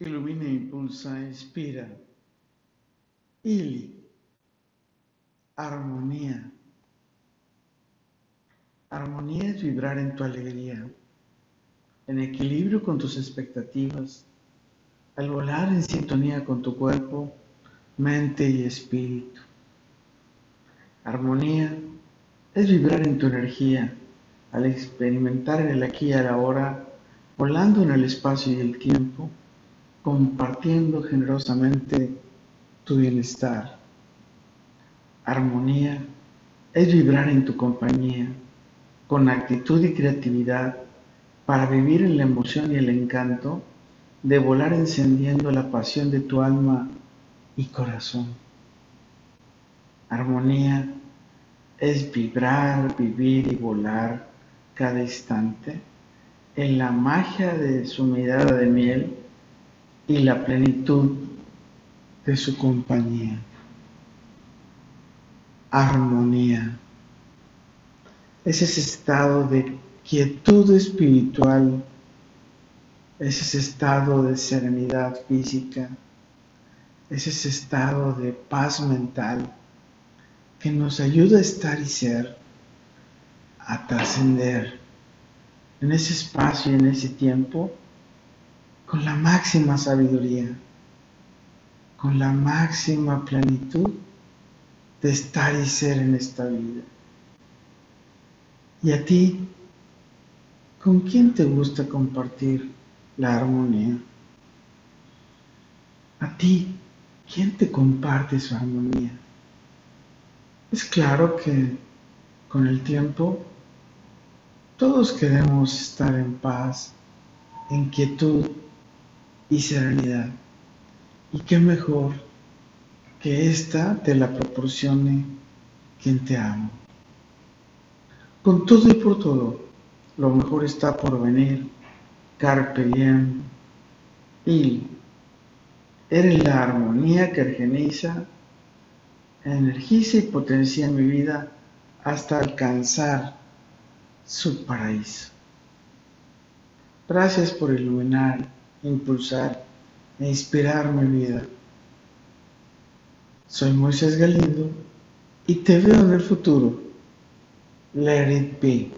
Ilumina, impulsa, inspira. Ili. Armonía. Armonía es vibrar en tu alegría, en equilibrio con tus expectativas, al volar en sintonía con tu cuerpo, mente y espíritu. Armonía es vibrar en tu energía, al experimentar en el aquí y ahora, volando en el espacio y el tiempo, compartiendo generosamente tu bienestar. Armonía es vibrar en tu compañía, con actitud y creatividad, para vivir en la emoción y el encanto de volar encendiendo la pasión de tu alma y corazón. Armonía es vibrar, vivir y volar cada instante en la magia de su mirada de miel y la plenitud de su compañía. Armonía. Es ese estado de quietud espiritual, es ese estado de serenidad física, es ese estado de paz mental que nos ayuda a estar y ser, a trascender en ese espacio y en ese tiempo con la máxima sabiduría, con la máxima plenitud de estar y ser en esta vida. ¿Y a ti? ¿Con quién te gusta compartir la armonía? ¿A ti? ¿Quién te comparte su armonía? Es claro que con el tiempo todos queremos estar en paz, en quietud y serenidad. Y qué mejor que ésta te la proporcione quien te ama. Con todo y por todo, lo mejor está por venir. Carpe diem. Y eres la armonía que organiza, energiza y potencia mi vida hasta alcanzar su paraíso. Gracias por iluminar impulsar e inspirar mi vida. Soy Moisés Galindo y te veo en el futuro. Let it be.